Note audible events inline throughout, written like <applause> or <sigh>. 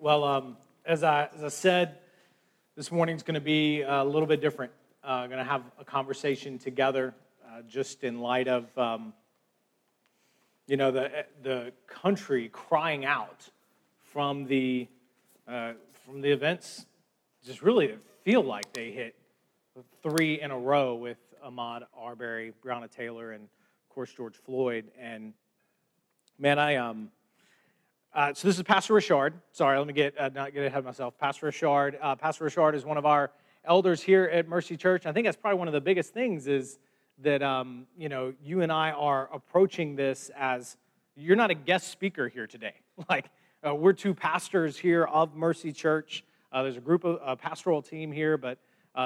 Well, um, as, I, as I said, this morning's going to be a little bit different. Uh, going to have a conversation together uh, just in light of, um, you know, the, the country crying out from the, uh, from the events just really feel like they hit three in a row with Ahmaud Arbery, Breonna Taylor, and of course George Floyd. And man, I um, uh, so this is Pastor Rashard. Sorry, let me get uh, not get ahead of myself. Pastor Rashard. Uh, Pastor Rashard is one of our elders here at Mercy Church. I think that's probably one of the biggest things is that um, you know you and I are approaching this as you're not a guest speaker here today. <laughs> Like uh, we're two pastors here of Mercy Church. Uh, there's a group of a pastoral team here, but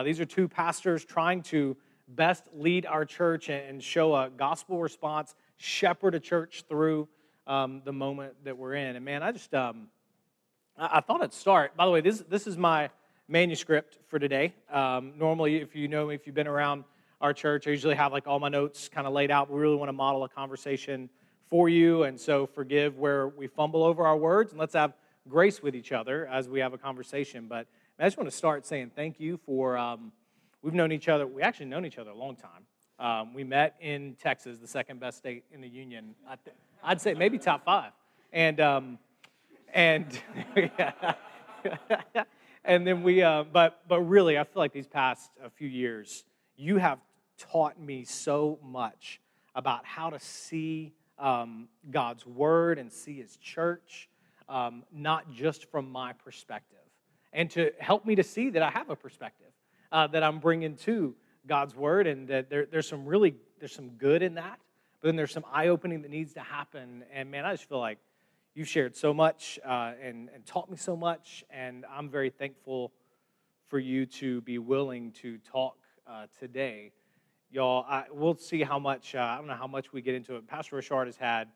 these are two pastors trying to best lead our church and show a gospel response, shepherd a church through um, the moment that we're in. And man, I just um, I, I, thought I'd start. By the way, this this is my manuscript for today. Um, normally, if you know me, if you've been around our church, I usually have like all my notes kind of laid out. We really want to model a conversation for you, and so forgive where we fumble over our words, and let's have grace with each other as we have a conversation. But I just want to start saying thank you for, um, we've known each other, we actually known each other a long time. Um, we met in Texas, the second best state in the union. I would say maybe top five. And, um, and, <laughs> <laughs> and then we, uh, but, but really, I feel like these past a few years, you have taught me so much about how to see um, God's word and see his church um, not just from my perspective, and to help me to see that I have a perspective uh, that I'm bringing to God's word, and that there, there's some really there's some good in that, but then there's some eye opening that needs to happen. And man, I just feel like you've shared so much uh, and, and taught me so much, and I'm very thankful for you to be willing to talk uh, today. Y'all, I, we'll see how much, uh, I don't know how much we get into it. Pastor Rashard has had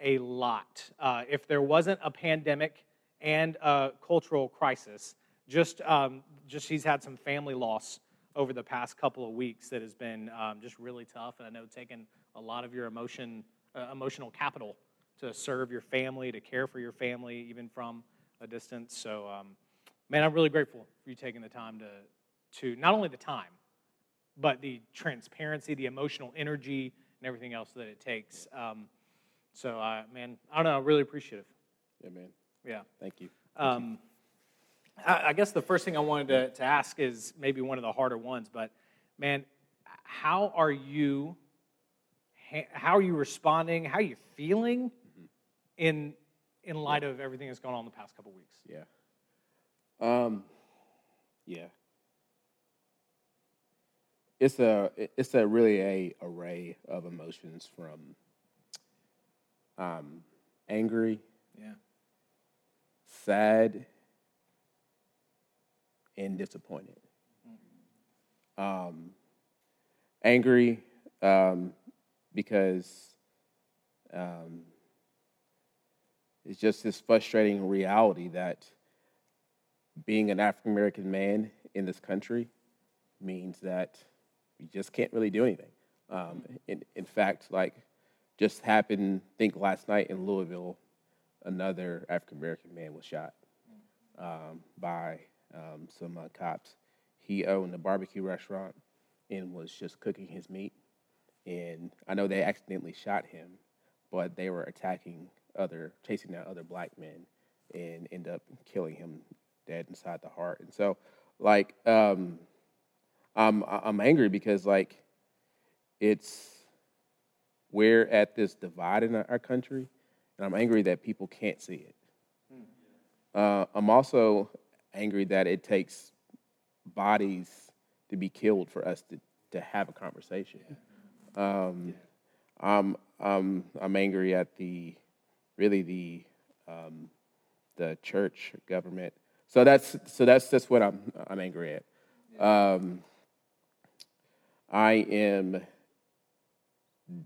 a lot. Uh, if there wasn't a pandemic and a cultural crisis, just, um, just he's had some family loss over the past couple of weeks that has been um, just really tough, and I know taking a lot of your emotion, uh, emotional capital to serve your family, to care for your family, even from a distance. So, um, man, I'm really grateful for you taking the time to, to not only the time, but the transparency, the emotional energy, and everything else that it takes. Um, so, uh, man, I don't know. I'm really appreciative. Yeah, man. Yeah. Thank you. Thank um, you. I, guess the first thing I wanted to, to ask is maybe one of the harder ones, but man, how are you? How are you responding? How are you feeling mm-hmm. in in light of everything that's gone on the past couple weeks? Yeah. Um. Yeah. It's a it's a really a array of emotions from um, angry, yeah, sad, and disappointed. Um, angry um, because um, it's just this frustrating reality that being an African American man in this country means that we just can't really do anything. Um, in, in fact, like just happened, think last night in Louisville, another African American man was shot um, by um, some uh, cops. He owned a barbecue restaurant and was just cooking his meat. And I know they accidentally shot him, but they were attacking other, chasing down other black men and end up killing him dead inside the heart. And so, like, um, I'm I'm angry because like, it's we're at this divide in our country, and I'm angry that people can't see it. Uh, I'm also angry that it takes bodies to be killed for us to, to have a conversation. Um, I'm, I'm, I'm angry at the, really the, um, the church government. So that's, so that's just what I'm, I'm angry at. Um, I am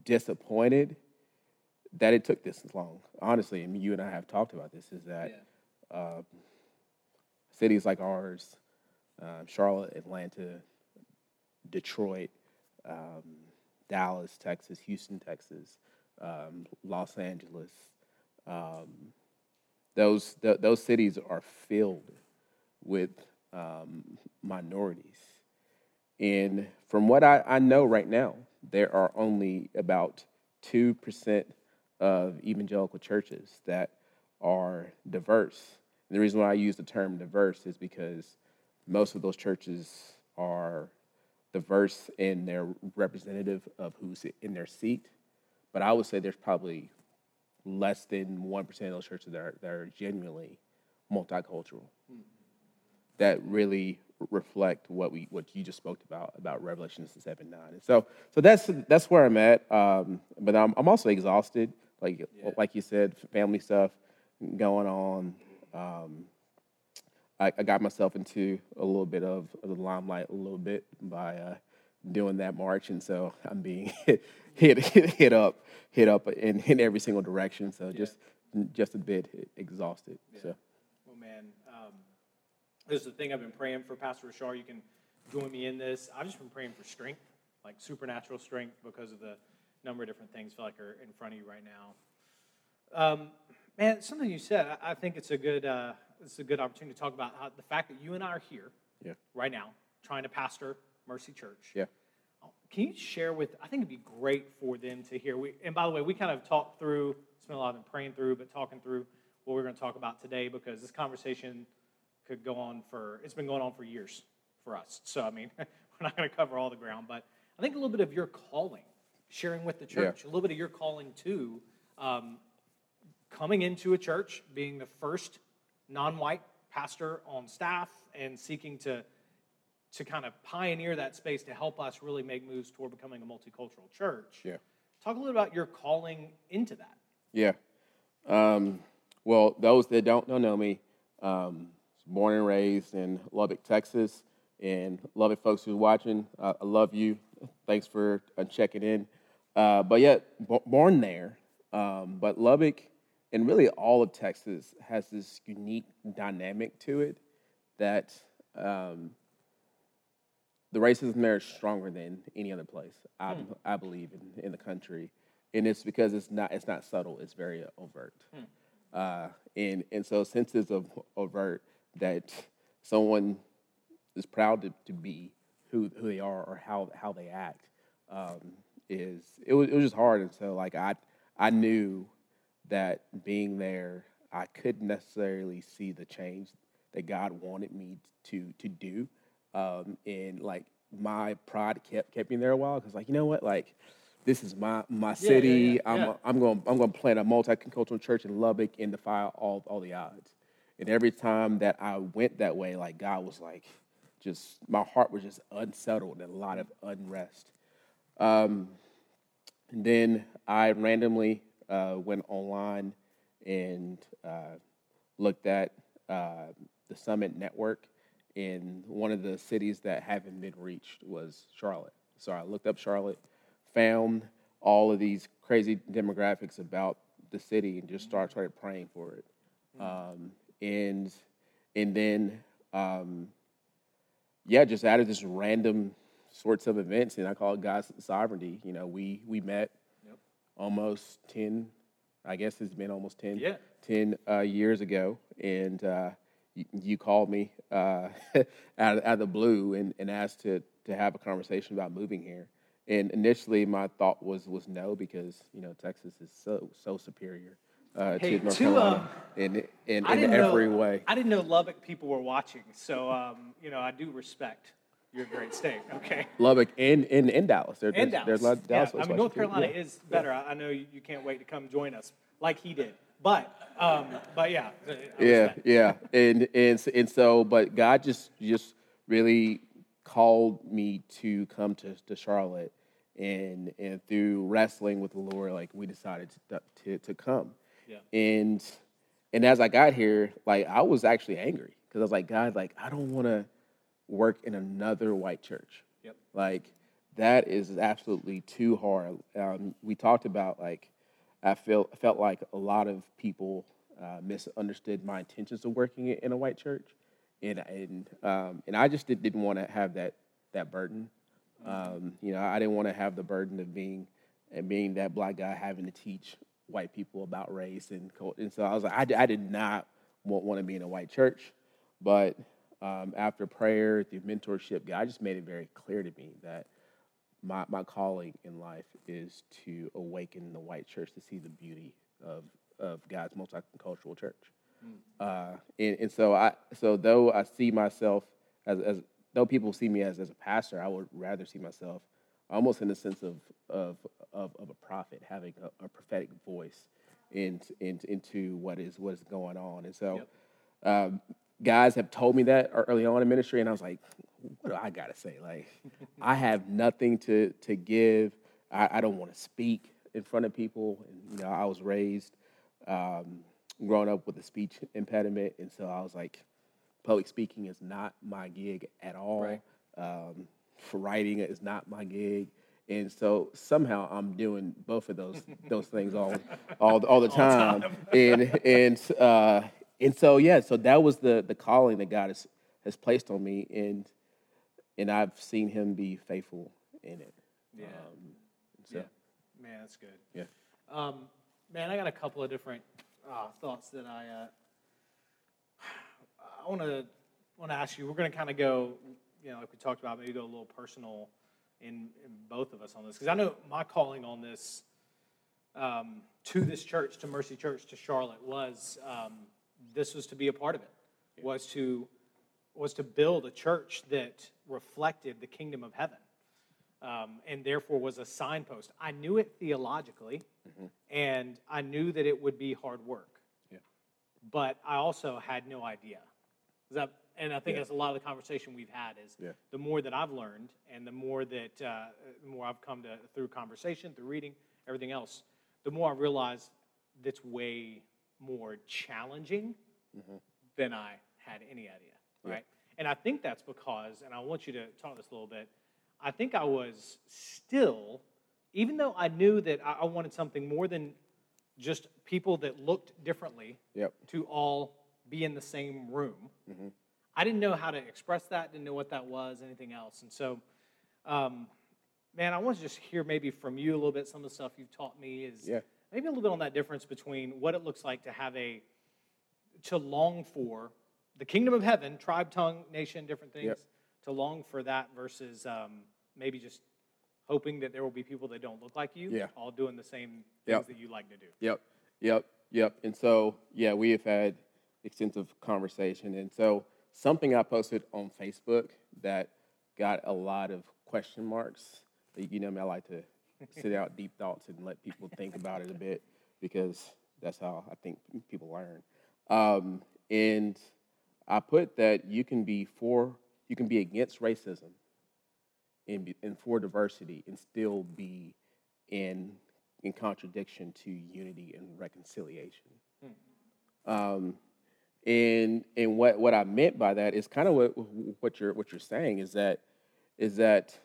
disappointed that it took this long. Honestly, I mean, you and I have talked about this. Is that uh, cities like ours, uh, Charlotte, Atlanta, Detroit, um, Dallas, Texas, Houston, Texas, um, Los Angeles, um, those th- those cities are filled with um, minorities, and from what I, I know right now, there are only about two percent of evangelical churches that are diverse. And the reason why I use the term diverse is because most of those churches are diverse in their representative of who's in their seat. But I would say there's probably less than 1% of those churches that are, that are genuinely multicultural, mm-hmm. that really reflect what we what you just spoke about about Revelation seven nine. And so so that's that's where I'm at. Um, but I'm I'm also exhausted like yeah. like you said, family stuff going on. Um, I, I, got myself into a little bit of, of, the limelight a little bit by uh, doing that march, and so I'm being <laughs> hit hit, hit up hit up in, in every single direction. So yeah. just just a bit exhausted. Yeah. So. Well, man, um, this is the thing I've been praying for, Pastor Rashard. You can join me in this. I've just been praying for strength, like supernatural strength, because of the number of different things I feel like are in front of you right now. Um, man, something you said, I, think it's a good uh, it's a good opportunity to talk about how the fact that you and I are here yeah. right now trying to pastor Mercy Church. Yeah. Can you share with? I think it'd be great for them to hear. We, and by the way, we kind of talked through, spent a lot of time praying through, but talking through what we're going to talk about today because this conversation could go on for. It's been going on for years for us. So I mean, <laughs> we're not going to cover all the ground, but I think a little bit of your calling sharing with the church, yeah. a little bit of your calling too. Um, coming into a church, being the first non-white pastor on staff, and seeking to to kind of pioneer that space to help us really make moves toward becoming a multicultural church. Yeah. Talk a little about your calling into that. Yeah. Um, well, those that don't, don't know me, um, born and raised in Lubbock, Texas, and Lubbock folks who are watching, uh, I love you. Thanks for uh, checking in. Uh, but yet, b- born there, um, but Lubbock and really all of Texas has this unique dynamic to it that um, the racism there is stronger than any other place. I, hmm. I believe in, in the country, and it's because it's not it's not subtle. It's very overt, hmm. uh, and and so since it's overt that someone is proud to, to be who who they are or how how they act. Um, is it was, it was just hard and so like i i knew that being there i couldn't necessarily see the change that god wanted me to to do. Um, and like my pride kept kept me there a while because like you know what? Like this is my my city. yeah, yeah, yeah. i'm i'm going i'm going to plant a multicultural church in lubbock and defy all all the odds. And every time that i went that way like god was like just my heart was just unsettled and a lot of unrest. Um, and then I randomly uh, went online and uh, looked at uh, the Summit Network, and one of the cities that haven't been reached was Charlotte. So I looked up Charlotte, found all of these crazy demographics about the city, and just started, started praying for it. Um, and and then um, yeah, just added this random sorts of events, and I call it God's sovereignty. You know, we we met. Almost ten, I guess it's been almost 10, yeah. 10 uh, years ago, and uh, you, you, called me uh, <laughs> out, of, out of the blue and, and asked to to have a conversation about moving here. And initially, my thought was was no because you know Texas is so so superior. Uh, hey, to North to, Carolina um, in, in, in every know, way. I didn't know Lubbock people were watching, so um, you know I do respect your great state. Okay. Lubbock and in, in Dallas. There, and there's, Dallas. There's a lot of Dallas. Yeah. I mean, North Carolina yeah. is better. I know you, can't wait to come join us like he did. But, um, but yeah. Yeah, yeah, and and and so, but God just just really called me to come to, to Charlotte, and and through wrestling with the Lord, like we decided to to, to come. Yeah. And and as I got here, like I was actually angry because I was like, God, like I don't want to work in another white church. Yep. Like that is absolutely too hard. Um, we talked about like I felt felt like a lot of people uh, misunderstood my intentions of working in a white church, and and um, and I just did, not want to have that that burden. Um, you know, I didn't want to have the burden of being and being that black guy having to teach white people about race and and so I was like, I, I did not want, want to be in a white church, but um, after prayer, through mentorship, God just made it very clear to me that my, my calling in life is to awaken the white church to see the beauty of, of God's multicultural church. Mm. Uh, and, and so I so though I see myself as, as though people see me as, as a pastor, I would rather see myself almost in the sense of of, of, of a prophet, having a, a prophetic voice into, into, into what is what is going on. And so yep. um, guys have told me that early on in ministry, and I was like, what do I got to say? Like, <laughs> I have nothing to to give. I, I don't want to speak in front of people. And you know, I was raised um, growing up with a speech impediment, and so I was like, public speaking is not my gig at all. Right. Um, for writing is not my gig. And so somehow I'm doing both of those those things all all all the <laughs> time. time. and and uh, and so yeah, so that was the the calling that God has has placed on me, and and I've seen Him be faithful in it. Yeah. Um, so. yeah. Man, that's good. Yeah. Um, man, I got a couple of different uh, thoughts that I uh, I want to want to ask you. We're going to kind of go, you know, like we talked about, maybe go a little personal in, in both of us on this because I know my calling on this um, to this church, to Mercy Church, to Charlotte was um, this was to be a part of it, yeah. was to was to build a church that reflected the kingdom of heaven, um, and therefore was a signpost. I knew it theologically, mm-hmm. and I knew that it would be hard work. Yeah. But I also had no idea. That, and I think yeah. that's a lot of the conversation we've had is yeah. the more that I've learned and the more that uh, the more I've come to through conversation, through reading, everything else, the more I realize that's way more challenging mm-hmm. than I had any idea, right? Yeah. And I think that's because, and I want you to talk this a little bit. I think I was still, even though I knew that I wanted something more than just people that looked differently yep. to all be in the same room. Mm-hmm. I didn't know how to express that, didn't know what that was, anything else. And so, um, man, I want to just hear maybe from you a little bit some of the stuff you've taught me is yeah. Maybe a little bit on that difference between what it looks like to have a, to long for the kingdom of heaven, tribe, tongue, nation, different things, yep. to long for that versus um, maybe just hoping that there will be people that don't look like you, yeah. all doing the same things yep. that you like to do. Yep, yep, yep. And so, yeah, we have had extensive conversation. And so, something I posted on Facebook that got a lot of question marks. You know, I like to sit out deep thoughts and let people think about it a bit because that's how I think people learn. Um, and I put that you can be for, you can be against racism and, and for diversity and still be in in contradiction to unity and reconciliation. Hmm. Um, and and what, what I meant by that is kind of what what you're what you're saying is that is that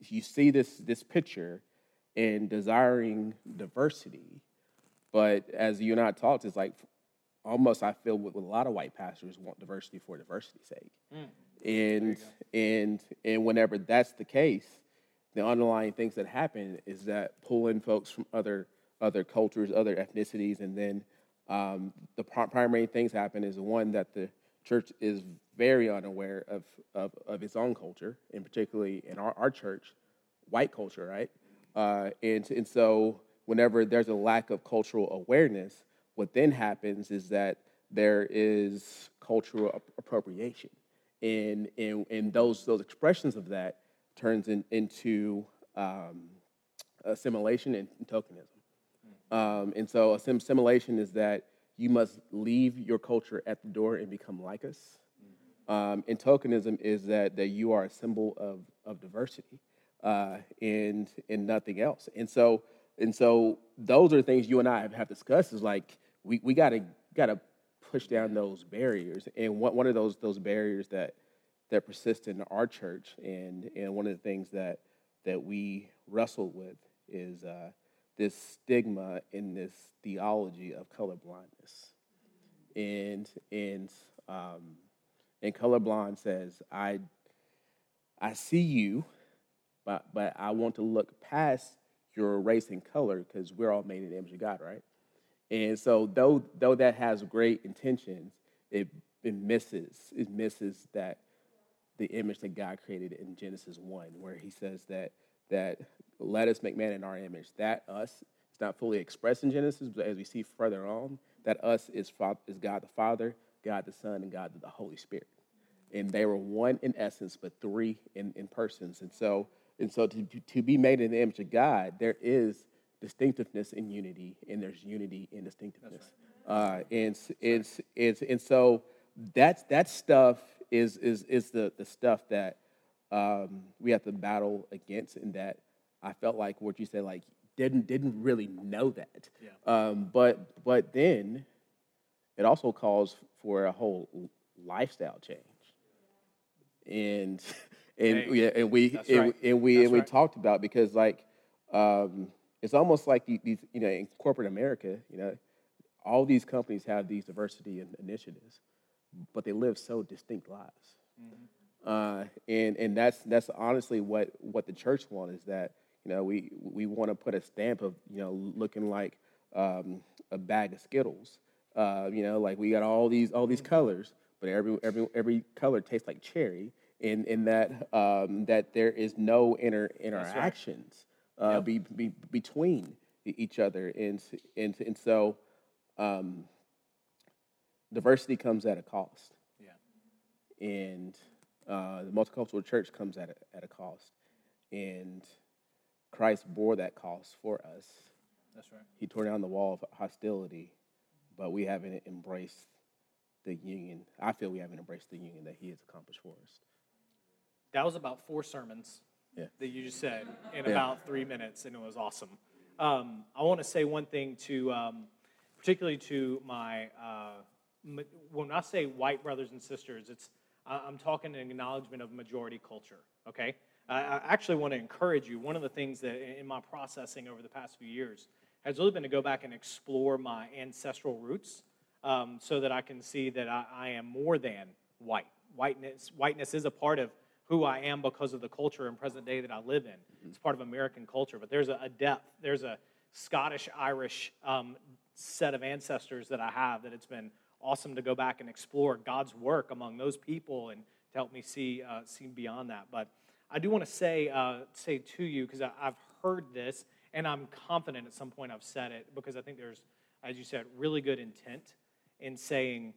you see this this picture and desiring diversity, but as you and I talked, it's like almost I feel with, with a lot of white pastors want diversity for diversity's sake. Mm. And and and whenever that's the case, the underlying things that happen is that pulling folks from other other cultures, other ethnicities, and then um, the primary things happen is one that the church is very unaware of, of, of its own culture, and particularly in our, our church, white culture, right? Uh, and, and so whenever there's a lack of cultural awareness, what then happens is that there is cultural appropriation. And, and, and those, those expressions of that turns in, into um, assimilation and tokenism. Um, and so assimilation is that you must leave your culture at the door and become like us. Um, and tokenism is that that you are a symbol of of diversity, uh, and and nothing else. And so and so those are things you and I have, have discussed. Is like we we gotta gotta push down those barriers. And one one of those those barriers that that persist in our church, and and one of the things that that we wrestle with is uh, this stigma in this theology of colorblindness. And and um, and colorblind says, I I see you, but but I want to look past your race and color because we're all made in the image of God, right? And so though though that has great intentions, it it misses it misses that the image that God created in Genesis 1, where he says that that let us make man in our image. That us is not fully expressed in Genesis, but as we see further on, that us is, is God the Father, God the Son, and God the Holy Spirit. And they were one in essence, but three in, in persons. And so, and so to, to be made in the image of God, there is distinctiveness in unity, and there's unity in distinctiveness. Right. Uh, and, it's, it's, and so that's, that stuff is, is, is the, the stuff that um, we have to battle against, and that I felt like what you said, like didn't didn't really know that. Yeah. Um, but but then it also calls for a whole lifestyle change, and <laughs> and hey, yeah, and we and, right. and, we that's and we right. talked about because like um, it's almost like these you know in corporate America, you know, all these companies have these diversity initiatives, but they live so distinct lives. Mm-hmm. Uh, and and that's that's honestly what what the church wants is that you know we we want to put a stamp of you know looking like um, a bag of Skittles. Uh, you know, like we got all these all these colors, but every every every color tastes like cherry. In in that um, that there is no inter interactions right. uh, yep. be, be, between each other, and and and so um, diversity comes at a cost. Yeah, and uh, the multicultural church comes at a, at a cost, and Christ bore that cost for us. That's right. He tore down the wall of hostility, but we haven't embraced the union. I feel we haven't embraced the union that He has accomplished for us. That was about four sermons yeah. that you just said in yeah. about three minutes, and it was awesome. Um, I want to say one thing to, um, particularly to my, uh, when I say white brothers and sisters, it's I'm talking an acknowledgement of majority culture, okay? I actually want to encourage you. One of the things that in my processing over the past few years has really been to go back and explore my ancestral roots um, so that I can see that I, I, am more than white. Whiteness, whiteness is a part of who I am because of the culture and present day that I live in. Mm-hmm. It's part of American culture, but there's a, a depth, there's a Scottish Irish um, set of ancestors that I have that it's been awesome to go back and explore God's work among those people and to help me see uh, see beyond that. But I do want to say uh, say to you because I've heard this and I'm confident at some point I've said it because I think there's, as you said, really good intent in saying,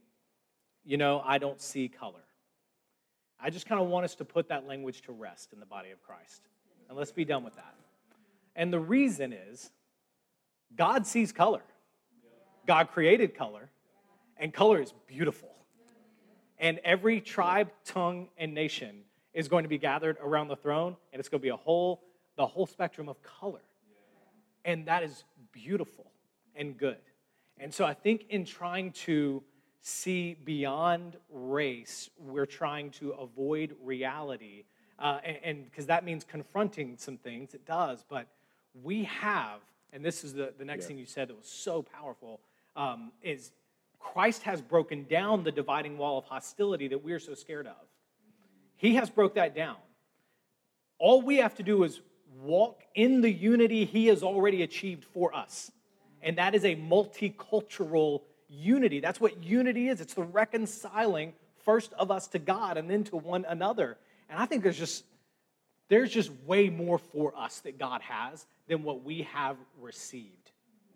you know, I don't see color. I just kind of want us to put that language to rest in the body of Christ. And let's be done with that. And the reason is God sees color. God created color and color is beautiful. And every tribe, tongue, and nation is going to be gathered around the throne, and it's going to be a whole, the whole spectrum of color. And that is beautiful and good. And so I think in trying to see beyond race, we're trying to avoid reality. Uh, and because that means confronting some things, it does. But we have, and this is the, the next yeah. thing you said that was so powerful, um, is Christ has broken down the dividing wall of hostility that we're so scared of. He has broke that down. All we have to do is walk in the unity he has already achieved for us. And that is a multicultural unity. That's what unity is. It's the reconciling first of us to God and then to one another. And I think there's just there's just way more for us that God has than what we have received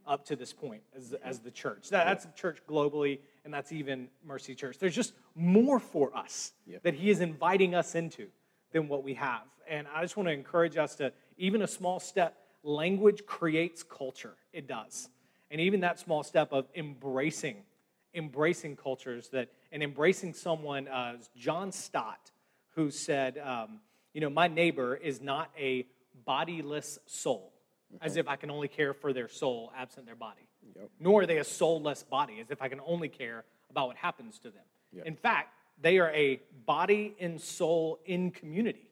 up to this point as, as the church. That, that's the church globally, and that's even Mercy Church. There's just more for us yeah. that He is inviting us into than what we have. And I just want to encourage us to, even a small step, language creates culture. It does. And even that small step of embracing, embracing cultures that and embracing someone, uh, John Stott, who said, um, You know, my neighbor is not a bodiless soul, as if I can only care for their soul absent their body. Yep. Nor are they a soulless body, as if I can only care about what happens to them. Yep. In fact, they are a body and soul in community.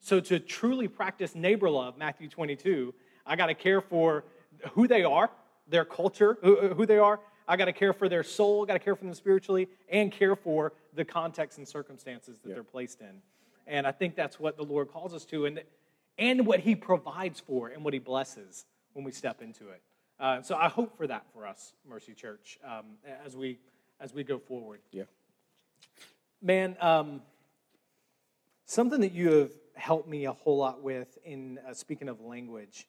So to truly practice neighbor love, Matthew 22, I got to care for who they are, their culture, who they are. I got to care for their soul, got to care for them spiritually, and care for the context and circumstances that Yeah. they're placed in. And I think that's what the Lord calls us to, and, and what He provides for, and what He blesses when we step into it. Uh, so I hope for that for us, Mercy Church, um, as we as we go forward. Yeah. Man, um, something that you have helped me a whole lot with in uh, speaking of language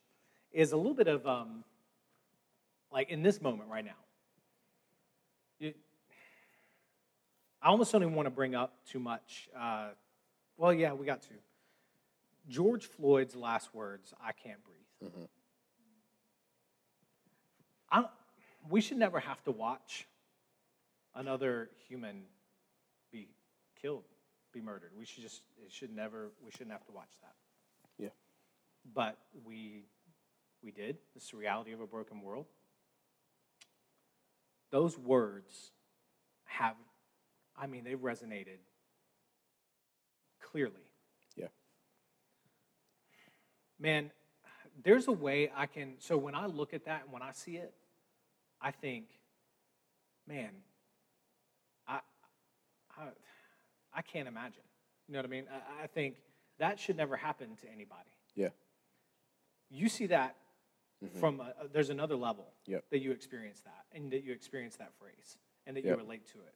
is a little bit of um, like in this moment right now. You, I almost don't even want to bring up too much. Uh, well, yeah, we got to. George Floyd's last words I can't breathe. Mm-hmm. I, we should never have to watch another human be killed, be murdered. We should just, it should never, we shouldn't have to watch that. Yeah. But we, we did. It's the reality of a broken world. Those words have, I mean, they've resonated clearly. Yeah. Man, there's a way I can, so when I look at that and when I see it, I think, man, I, I, I can't imagine. You know what I mean? I, I think that should never happen to anybody. Yeah. You see that mm-hmm. from, a, there's another level Yep. that you experience that and that you experience that phrase and that Yep. you relate to it.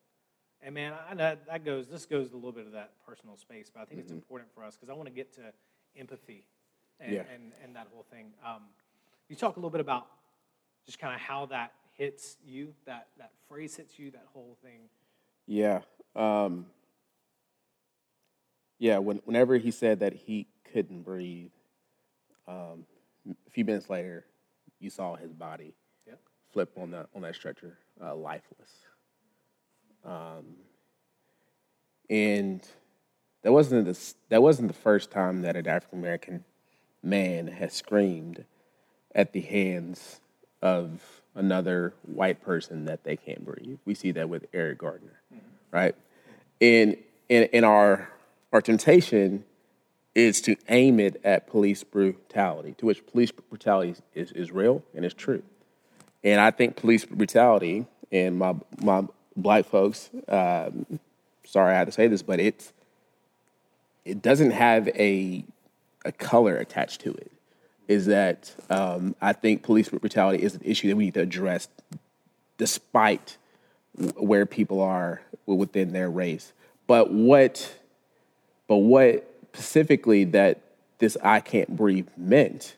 And man, I, that, that goes, this goes a little bit of that personal space, but I think it's mm-hmm. important for us because I want to get to empathy and, Yeah. and, and that whole thing. Um, you talk a little bit about just kind of how that hits you, that, that phrase hits you, that whole thing. Yeah. Um, yeah. When, whenever he said that he couldn't breathe, um, a few minutes later, you saw his body Yep. flip on that on that stretcher, uh, lifeless. Um, and that wasn't the that wasn't the first time that an African American man has screamed at the hands of another white person that they can't breathe. We see that with Eric Gardner, right? And in in our our temptation is to aim it at police brutality, to which police brutality is, is real and is true. And I think police brutality, and my my black folks, um, sorry I had to say this, but it's it doesn't have a a color attached to it. Is that um, I think police brutality is an issue that we need to address, despite where people are within their race. But what, but what specifically that this "I can't breathe" meant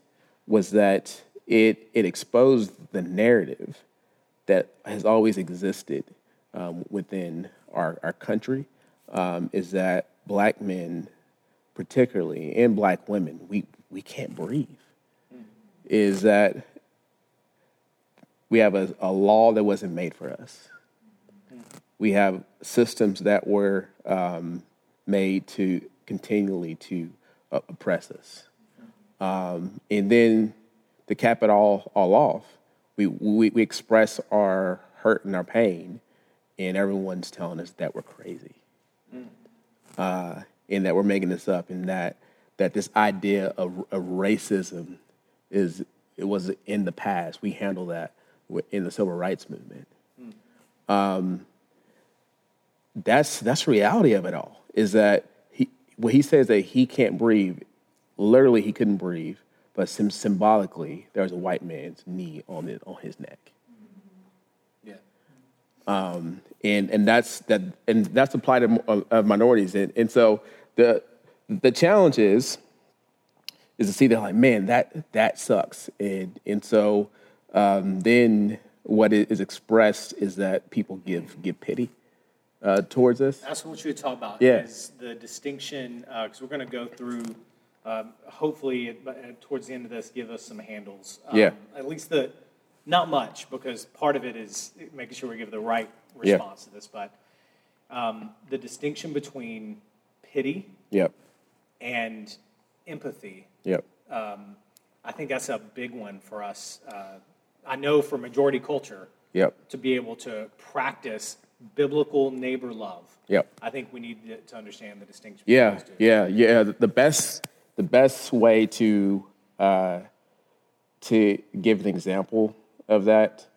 was that it it exposed the narrative that has always existed um, within our, our country um, is that black men, particularly, in black women, we, we can't breathe. Is that we have a, a law that wasn't made for us. We have systems that were um, made to continually to uh, oppress us. Um, and then to cap it all, all off, we, we, we express our hurt and our pain, and everyone's telling us that we're crazy, uh, and that we're making this up, and that that this idea of, of racism is it was in the past. We handle that in the civil rights movement. Um, that's that's the reality of it all. Is that he when he says that he can't breathe, literally he couldn't breathe, but sim- symbolically there's a white man's knee on it on his neck Yeah. and and that's that and that's applied to of minorities and, and so the the challenge is is to see that like man that that sucks and and so um, then what is expressed is that people give give pity uh, towards us That's what you to talk about. Yeah. Is the distinction, because we're going to go through, um, hopefully, uh, towards the end of this, give us some handles. Um, Yeah. At least the, not much, because part of it is making sure we give the right Yeah. response to this. But um, the distinction between pity Yep. and empathy. Yep. I think that's a big one for us. Uh, I know for majority culture Yep. to be able to practice biblical neighbor love. Yep. I think we need to- to understand the distinction. Yeah, yeah, yeah. The best, the best way to uh, to give an example of that,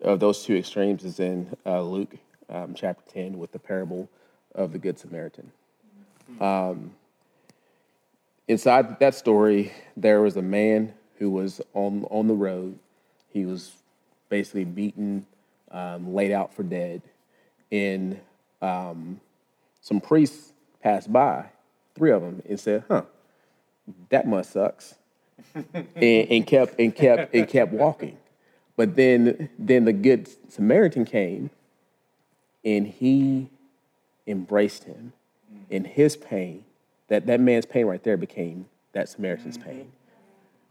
of those two extremes, is in uh, Luke um, chapter ten with the parable of the Good Samaritan. Um, inside that story, there was a man who was on on the road. He was basically beaten, um, laid out for dead, and um, some priests passed by, three of them, and said, "Huh, that must sucks," <laughs> and, and kept and kept and kept walking. But then then the good Samaritan came, and he embraced him, and his pain, that that man's pain right there became that Samaritan's mm-hmm. pain.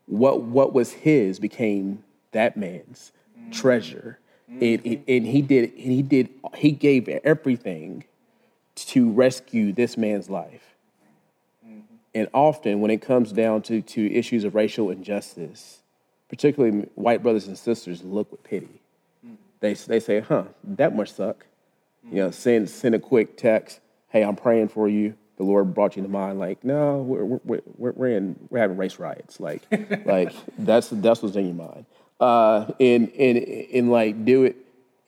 What what was his became that man's mm-hmm. treasure, and, and, mm-hmm. and he did and he did he gave everything to rescue this man's life. And often, when it comes down to, to issues of racial injustice, particularly white brothers and sisters look with pity. They, they say, huh, that must suck. You know, send, send a quick text, hey, I'm praying for you. The Lord brought you to mind. Like, no, we're, we're, we're, we're, in, we're having race riots. Like, <laughs> like that's, that's what's in your mind. Uh, and, and, and like do it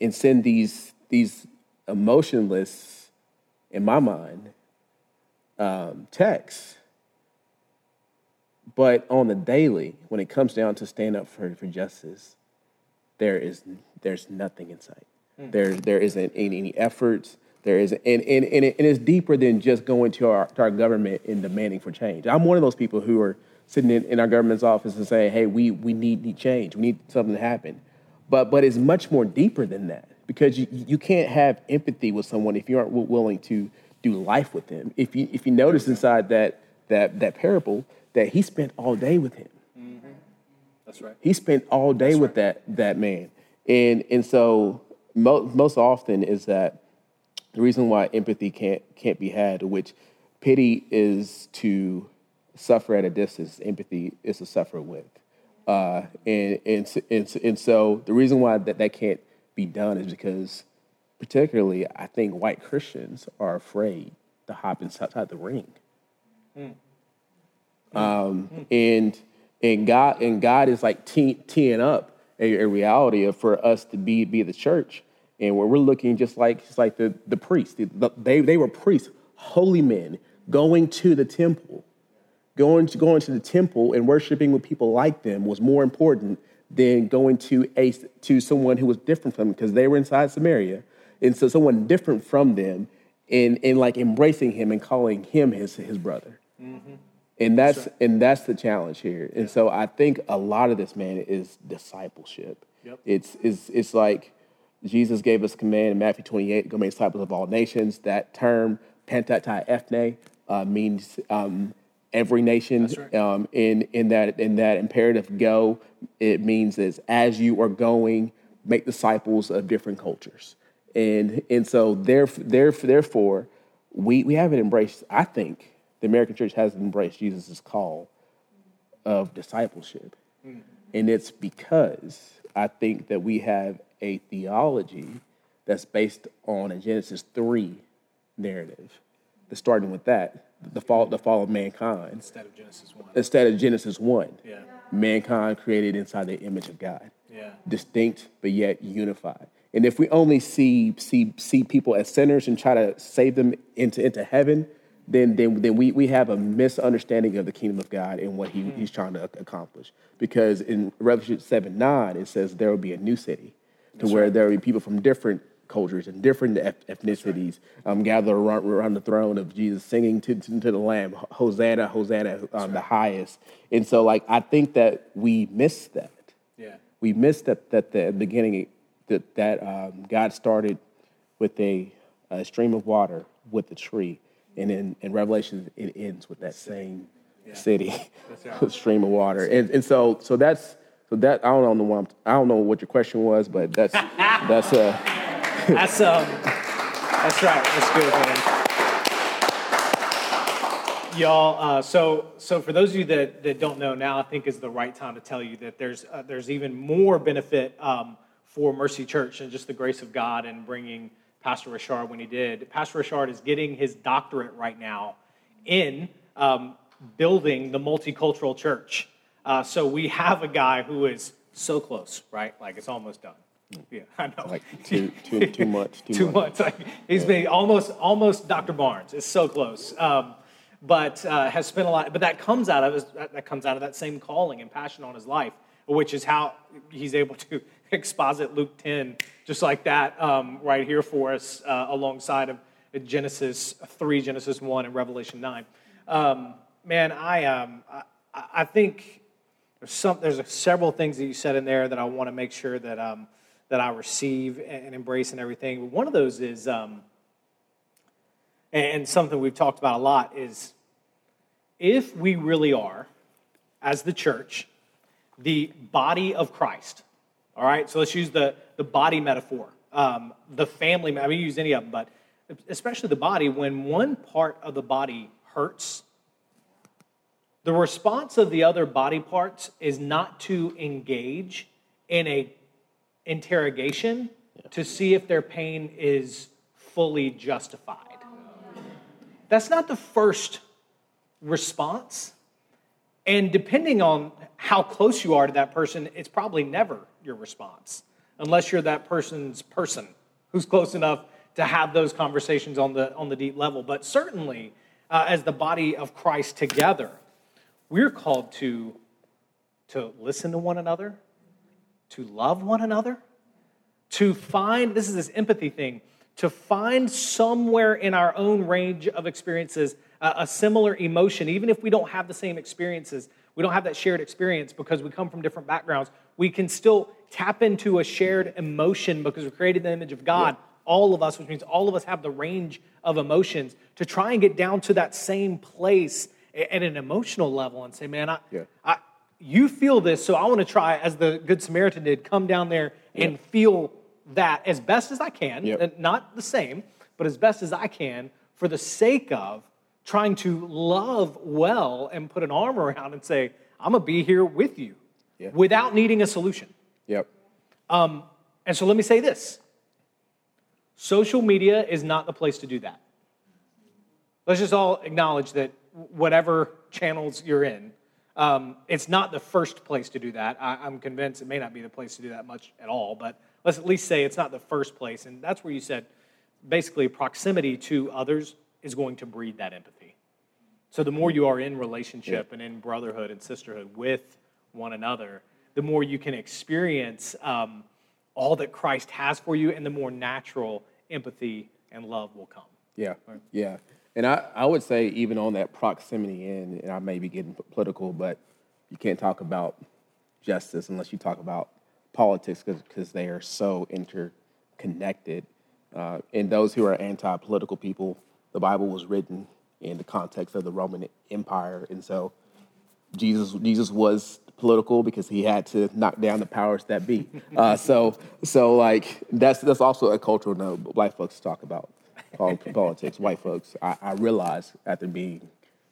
and send these, these emotionless, in my mind, um, texts but on the daily, when it comes down to stand up for, for justice, there is there's nothing in sight. There there isn't any, any efforts. There is and, and, and, it, and it's deeper than just going to our, to our government and demanding for change. I'm one of those people who are sitting in, in our government's office and saying, hey, we, we need, need change. We need something to happen. But but it's much more deeper than that because you, you can't have empathy with someone if you aren't willing to do life with them. If you if you notice inside that that that parable that he spent all day with him. That's right. He spent all day with that that man, and and so mo- most often is that the reason why empathy can't can't be had, which pity is to suffer at a distance, empathy is to suffer with, uh, and, and and and so the reason why that that can't be done is because, particularly, I think white Christians are afraid to hop inside the ring. Hmm. Hmm. Um, and and God and God is like tee, teeing up a, a reality of for us to be be the church, and where we're looking just like just like the the priests, The- they they were priests, holy men, going to the temple, going to going to the temple and worshiping with people like them was more important than going to a to someone who was different from them because they were inside Samaria, and so someone different from them, and and like embracing him and calling him his his brother mm-hmm. and that's and that's the challenge here. And so I think a lot of this man is discipleship. Yep. It's it's it's like Jesus gave us command in Matthew 28, go make disciples of all nations. That term, panta ta ethne, uh, means um, every nation. Right. Um, in in that in that imperative go, it means is as you are going, make disciples of different cultures. And and so therefore, therefore we we haven't embraced, I think, the American church hasn't embraced Jesus' call of discipleship. And it's because I think that we have a theology that's based on a Genesis 3 narrative. The starting with that, the fall, the fall of mankind, Instead of Genesis 1. instead of Genesis 1. Yeah. Mankind created inside the image of God Yeah. distinct but yet unified. And if we only see see see people as sinners and try to save them into into heaven, then then then we, we have a misunderstanding of the kingdom of God and what he, mm-hmm. he's trying to accomplish. Because in Revelation 7 9, it says there will be a new city to where there will be people from different cultures and different eth- ethnicities um, gather around, around the throne of Jesus, singing to, to, to the Lamb, Hosanna, Hosanna, um, the highest. And so, like, I think that we miss that. Yeah. we missed that that the beginning that that um, God started with a, a stream of water with the tree, and in, in Revelation it ends with that same city, <laughs> stream of water, and and so so that's so that I don't know what I'm, I don't know what your question was, but that's <laughs> that's uh That's um, That's right. That's good, man. Y'all, uh, so so for those of you that, that don't know, now I think is the right time to tell you that there's uh, there's even more benefit um, for Mercy Church and just the grace of God and bringing Pastor Rashard when he did. Pastor Rashard is getting his doctorate right now in um, building the multicultural church. Uh, so we have a guy who is so close, right? Like it's almost done. Yeah, <laughs> I know. Like too, too, too <laughs> much. Too, Too much. much. Like he's been almost, almost Dr. Barnes. It's so close. Um, but uh, has spent a lot. But that comes out of his, that that comes out of that same calling and passion on his life, which is how he's able to <laughs> exposit Luke 10 just like that um, right here for us, uh, alongside of Genesis 3, Genesis 1, and Revelation 9. Um, man, I, um, I, I think there's some there's several things that you said in there that I want to make sure that um, that I receive and embrace and everything. But one of those is, um, and something we've talked about a lot is, if we really are, as the church, the body of Christ. All right, so let's use the the body metaphor, um, the family. I mean, use any of them, but especially the body. When one part of the body hurts, the response of the other body parts is not to engage in a interrogation to see if their pain is fully justified. That's not the first response. And depending on how close you are to that person, it's probably never your response, unless you're that person's person who's close enough to have those conversations on the, on the deep level. But certainly, uh, as the body of Christ together, we're called to, to listen to one another, to love one another, to find this is this empathy thing, to find somewhere in our own range of experiences a, a similar emotion, even if we don't have the same experiences. We don't have that shared experience because we come from different backgrounds. We can still tap into a shared emotion because we're created in the image of God, all of us, which means all of us have the range of emotions to try and get down to that same place at an emotional level and say, man, I, Yeah. I, you feel this, so I want to try, as the Good Samaritan did, come down there and feel that as best as I can, Yep. not the same, but as best as I can for the sake of trying to love well and put an arm around and say, I'm going to be here with you Yeah. without needing a solution. Yep. Um, and so let me say this social media is not the place to do that. Let's just all acknowledge that whatever channels you're in, um, it's not the first place to do that. I, I'm convinced it may not be the place to do that much at all, but let's at least say it's not the first place. And that's where you said basically proximity to others is going to breed that empathy. So the more you are in relationship and in brotherhood and sisterhood with one another, the more you can experience um, all that Christ has for you, and the more natural empathy and love will come. Yeah, yeah. And I, I would say even on that proximity end, and I may be getting political, but you can't talk about justice unless you talk about politics because they are so interconnected. Uh, and those who are anti-political people, the Bible was written in the context of the Roman Empire, and so Jesus Jesus was political because he had to knock down the powers that be. Uh, so so like that's that's also a cultural note. Black folks talk about pol- politics. White folks, I, I realized after being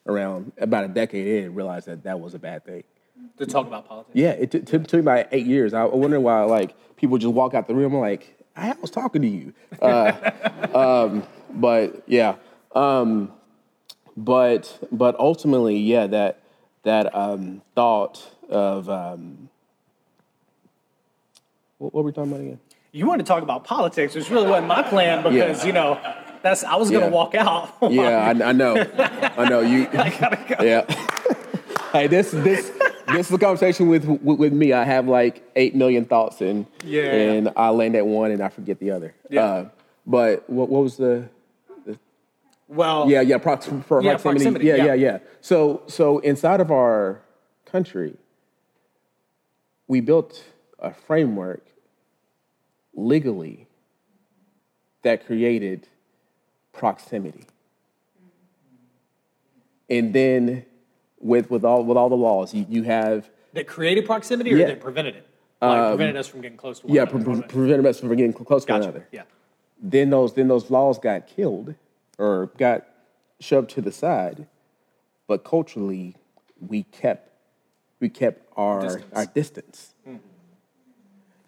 around about a decade in, realized that that was a bad thing. To talk about politics. Yeah, it took- took took me about eight years. I wonder why like people just walk out the room. Like, I was talking to you. Uh, <laughs> um, but yeah, um, but but ultimately, yeah, that that um, thought of um, what, what were we talking about again? You wanted to talk about politics, which really wasn't my plan because, Yeah. you know, that's I was going to Yeah. walk out. <laughs> Yeah, I, I know, I know you. <laughs> Yeah. <laughs> hey, this this this is a conversation with, with with me. I have like eight million thoughts, and Yeah. and I land at one and I forget the other. Yeah. Uh, but what what was the well, Yeah, yeah, prox- Yeah, proximity. proximity, Yeah, yeah. yeah, yeah. So, so inside of our country, we built a framework legally that created proximity, and then with with all with all the laws, you, you have that created proximity or Yeah. Um, that prevented it? Like prevented us from getting close to one yeah another. pre- pre- prevented us from getting close to one another. Yeah. then those then those laws got killed or got shoved to the side. But culturally, we kept we kept our Distance. our distance.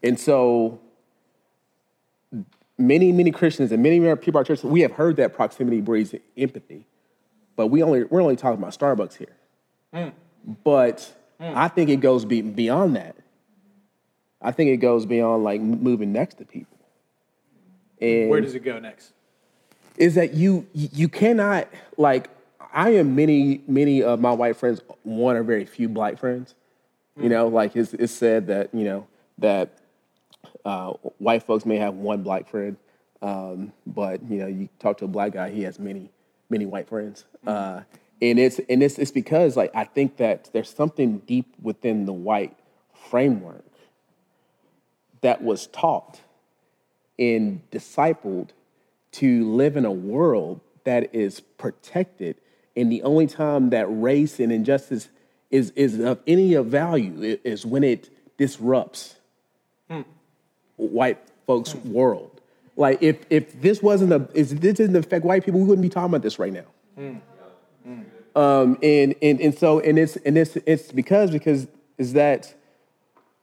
And so many, many Christians and many many people at our church, we have heard that proximity breeds empathy. But we only we're only talking about Starbucks here. Mm. But mm. I think it goes be, beyond that. I think it goes beyond like moving next to people. And Where does it go next? is that you you cannot like I am many many of my white friends one or very few black friends. You mm. know, like it's, it's said that you know that uh, white folks may have one black friend, um, but you know you talk to a black guy, he has many many white friends, uh, and it's and it's it's because like I think that there's something deep within the white framework that was taught and discipled to live in a world that is protected. And the only time that race and injustice is, is of any of value is when it disrupts white folks' world. Like if if this wasn't a if this didn't affect white people, we wouldn't be talking about this right now. Um, and, and and so and it's and it's it's because because is that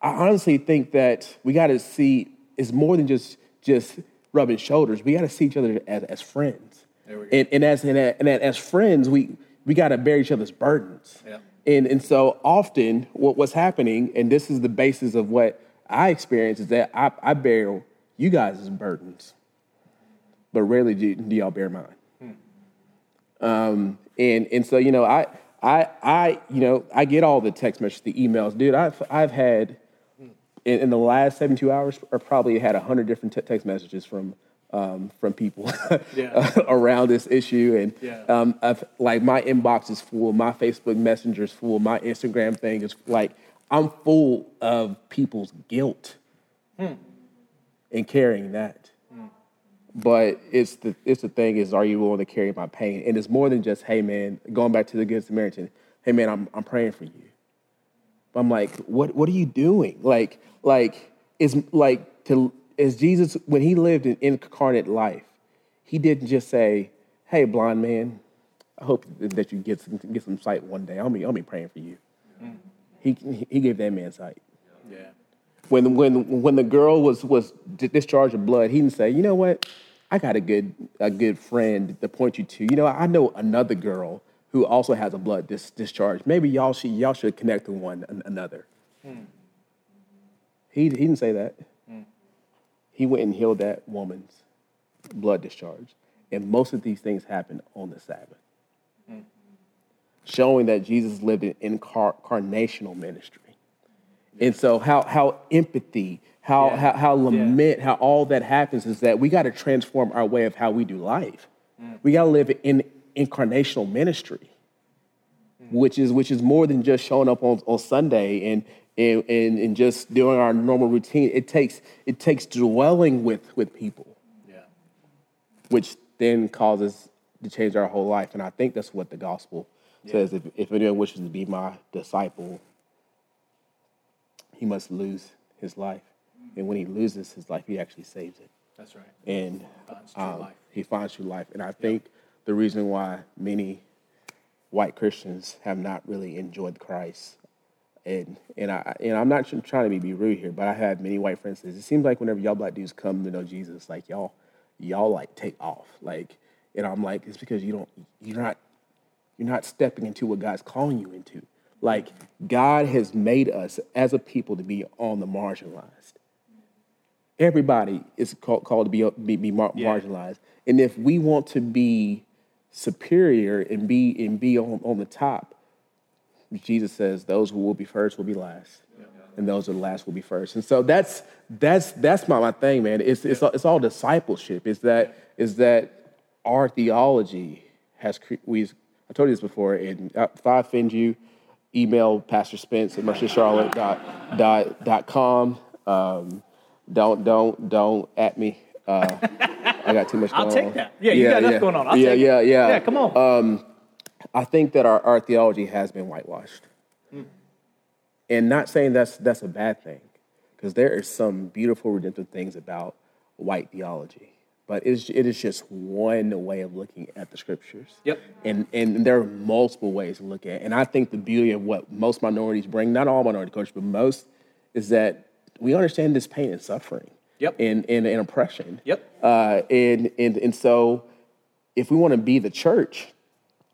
I honestly think that we got to see it's more than just just rubbing shoulders. We got to see each other as, as friends. There we go. And, and as and, and as friends, we we got to bear each other's burdens. Yeah. And and so often, what, what's happening, and this is the basis of what I experience, is that I, I bear you guys' burdens, but rarely do, do y'all bear mine. Um, and and so you know, I I I you know I get all the text messages, the emails, dude. I've I've had in, in the last seventy two hours, or probably had hundred different te- text messages from um, from people <laughs> Yeah. <laughs> around this issue, and Yeah. um, I've, like my inbox is full, my Facebook Messenger is full, my Instagram thing is like I'm full of people's guilt hmm. and carrying that. Hmm. But it's the it's the thing is, are you willing to carry my pain? And it's more than just, hey man, going back to the Good Samaritan. Hey man, I'm I'm praying for you. I'm like, what what are you doing? Like like is like to is Jesus when he lived an incarnate life, he didn't just say, hey blind man, I hope that you get some get some sight one day. I'll be I'll be praying for you. Hmm. He he gave that man sight Yeah. when when when the girl was was discharged of blood, he didn't say, you know what, I got a good a good friend to point you to. You know, I know another girl who also has a blood dis- discharge. Maybe y'all should y'all should connect to one an- another. He he didn't say that. Hmm. He went and healed that woman's blood discharge, and most of these things happen on the Sabbath, showing that Jesus lived an incarnational ministry. And so how how empathy, how Yeah. how, how Yeah. lament, how all that happens is that we got to transform our way of how we do life. Mm. We got to live in incarnational ministry, which is which is more than just showing up on, on Sunday and, and and and just doing our normal routine. It takes it takes dwelling with with people, Yeah. which then causes to change our whole life. And I think that's what the gospel says. If, if anyone wishes to be my disciple, he must lose his life. And when he loses his life, he actually saves it. That's right. And Finds true um, life. he finds true life. And I think the reason why many white Christians have not really enjoyed Christ, and and I and I'm not trying to be, be rude here, but I had many white friends. say, It seems like whenever y'all black dudes come to know Jesus, like y'all y'all like take off, like. And I'm like, it's because you don't, you're not you're not stepping into what God's calling you into. Like God has made us as a people to be on the marginalized. Everybody is called, called to be be, be mar- Yeah. marginalized, and if we want to be superior and be and be on, on the top, Jesus says those who will be first will be last, and those who are last will be first. And so that's that's that's my, my thing, man. It's it's all, it's all discipleship. Is that is that our theology has we I told you this before. And if I offend you, email Pastor Spence at mercycharlotte dot dot dot com. Um, don't don't don't at me. Uh, I got too much. I'll going take on. that. Yeah, you got enough going on. I'll yeah, take it. yeah, yeah. Yeah, come on. Um, I think that our, our theology has been whitewashed. And not saying that's that's a bad thing, because there is some beautiful redemptive things about white theology. But it's, it is just one way of looking at the scriptures. Yep. And, and there are multiple ways to look at it. And I think the beauty of what most minorities bring, not all minority cultures, but most, is that we understand this pain and suffering. Yep. And, and, and oppression. Yep. Uh, and, and, and so if we want to be the church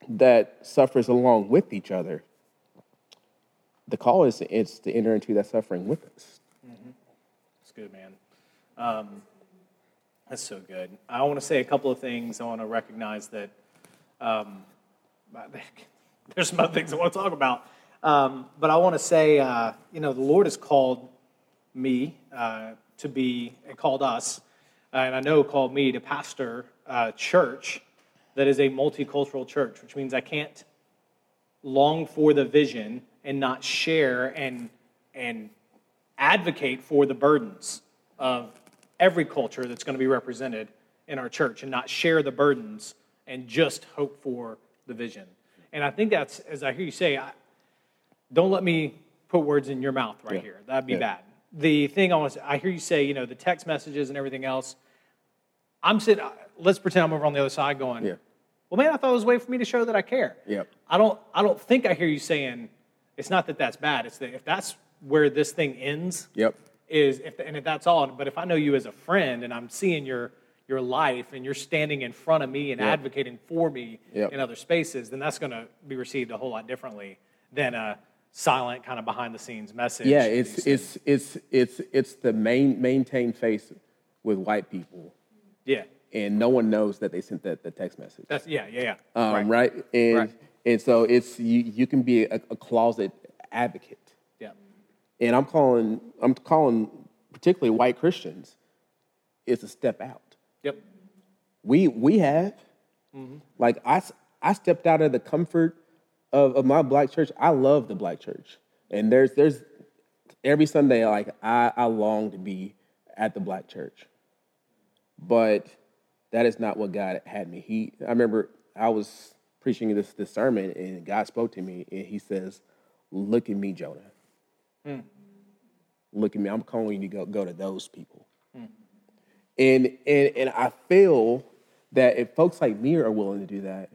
that suffers along with each other, the call is to, is to enter into that suffering with us. That's good, man. Um, that's so good. I want to say a couple of things. I want to recognize that um, <laughs> there's some other things I want to talk about. Um, but I want to say, uh, you know, the Lord has called me uh, to be, and called us, uh, and I know called me to pastor a church that is a multicultural church, which means I can't long for the vision and not share and, and advocate for the burdens of every culture that's going to be represented in our church and not share the burdens and just hope for the vision. And I think that's, as I hear you say, I, don't let me put words in your mouth right Yeah. here. That'd be Yeah. bad. The thing I want to, I hear you say, you know, the text messages and everything else. I'm sitting, let's pretend I'm over on the other side going, Yeah. well, man, I thought it was a way for me to show that I care. Yep. I don't, I don't think I hear you saying, it's not that that's bad. It's that if that's where this thing ends, Yep. Is if and if that's all but if i know you as a friend and i'm seeing your your life and you're standing in front of me and Yep. advocating for me Yep. in other spaces then that's going to be received a whole lot differently than a silent kind of behind the scenes message Yeah, it's it's it's it's it's the main maintain face with white people, yeah and no one knows that they sent that the text message. that's yeah yeah yeah um, right. And Right. and so it's you you can be a, a closet advocate, and I'm calling I'm calling particularly white Christians. It's a step out. yep We we have mm-hmm. like I, I stepped out of the comfort of, of my black church. I love the black church, and there's there's every Sunday like I I long to be at the black church, but that is not what God had me. He I remember I was preaching this this sermon and God spoke to me and He says, "Look at me, Jonah. Look at me. I'm calling you to go go to those people." And, and, and I feel that if folks like me are willing to do that,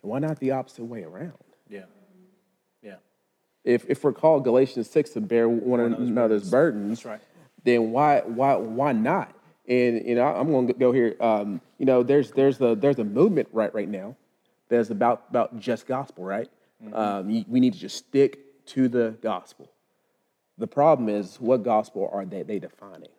why not the opposite way around? yeah yeah If, if we're called Galatians 6 to bear one another's burdens, That's right. then why, why, why not? And you know, I'm going to go here. Um, you know, there's, there's, a, there's a movement right, right now that's about, about just gospel, right? Um, we need to just stick to the gospel. The problem is, what gospel are they, they defining?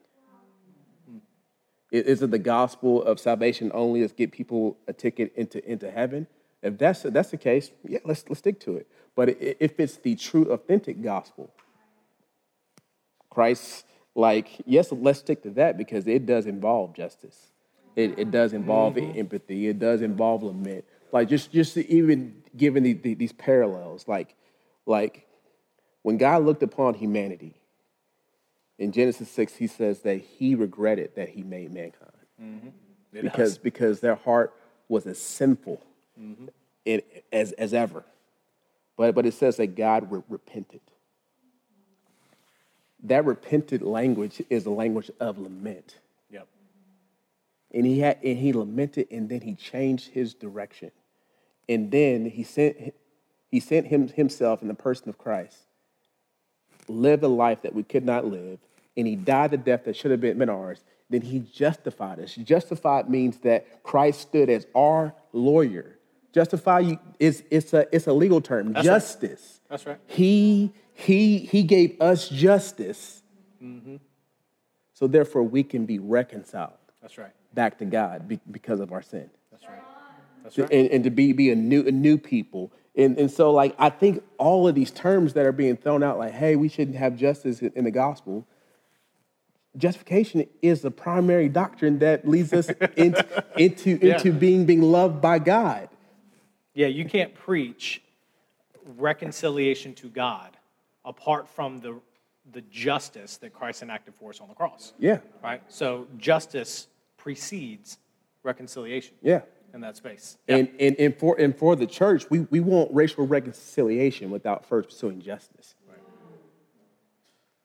Is it the gospel of salvation only to get people a ticket into, into heaven? If that's, if that's the case, yeah, let's, let's stick to it. But if it's the true, authentic gospel, Christ, like, yes, let's stick to that because it does involve justice. It, it does involve mm-hmm. empathy. It does involve lament. Like, just, just even given the, the, these parallels, like, like when God looked upon humanity, in Genesis 6, he says that he regretted that he made mankind mm-hmm. It because, does. because their heart was as sinful mm-hmm. in, as, as ever. But, but it says that God re- repented. That repented language is a language of lament. yep And he, had, and he lamented and then he changed his direction. And then he sent, he sent him, himself in the person of Christ, lived a life that we could not live, and he died the death that should have been, ours. Then he justified us. Justified means that Christ stood as our lawyer. Justify you is it's a it's a legal term. right. justice. That's right. He he he gave us justice. Mm-hmm. So therefore we can be reconciled that's right back to God be- because of our sin. that's right that's right And, and to be, be a new a new people. And, and so like I think all of these terms that are being thrown out, like, hey, we shouldn't have justice in, the gospel. Justification is the primary doctrine that leads us <laughs> into, into, Yeah. into being being loved by God. Yeah, you can't preach reconciliation to God apart from the, the justice that Christ enacted for us on the cross. Yeah. Right? So justice precedes reconciliation Yeah. In that space. And, and, and, for, and for the church, we, we want racial reconciliation without first pursuing justice.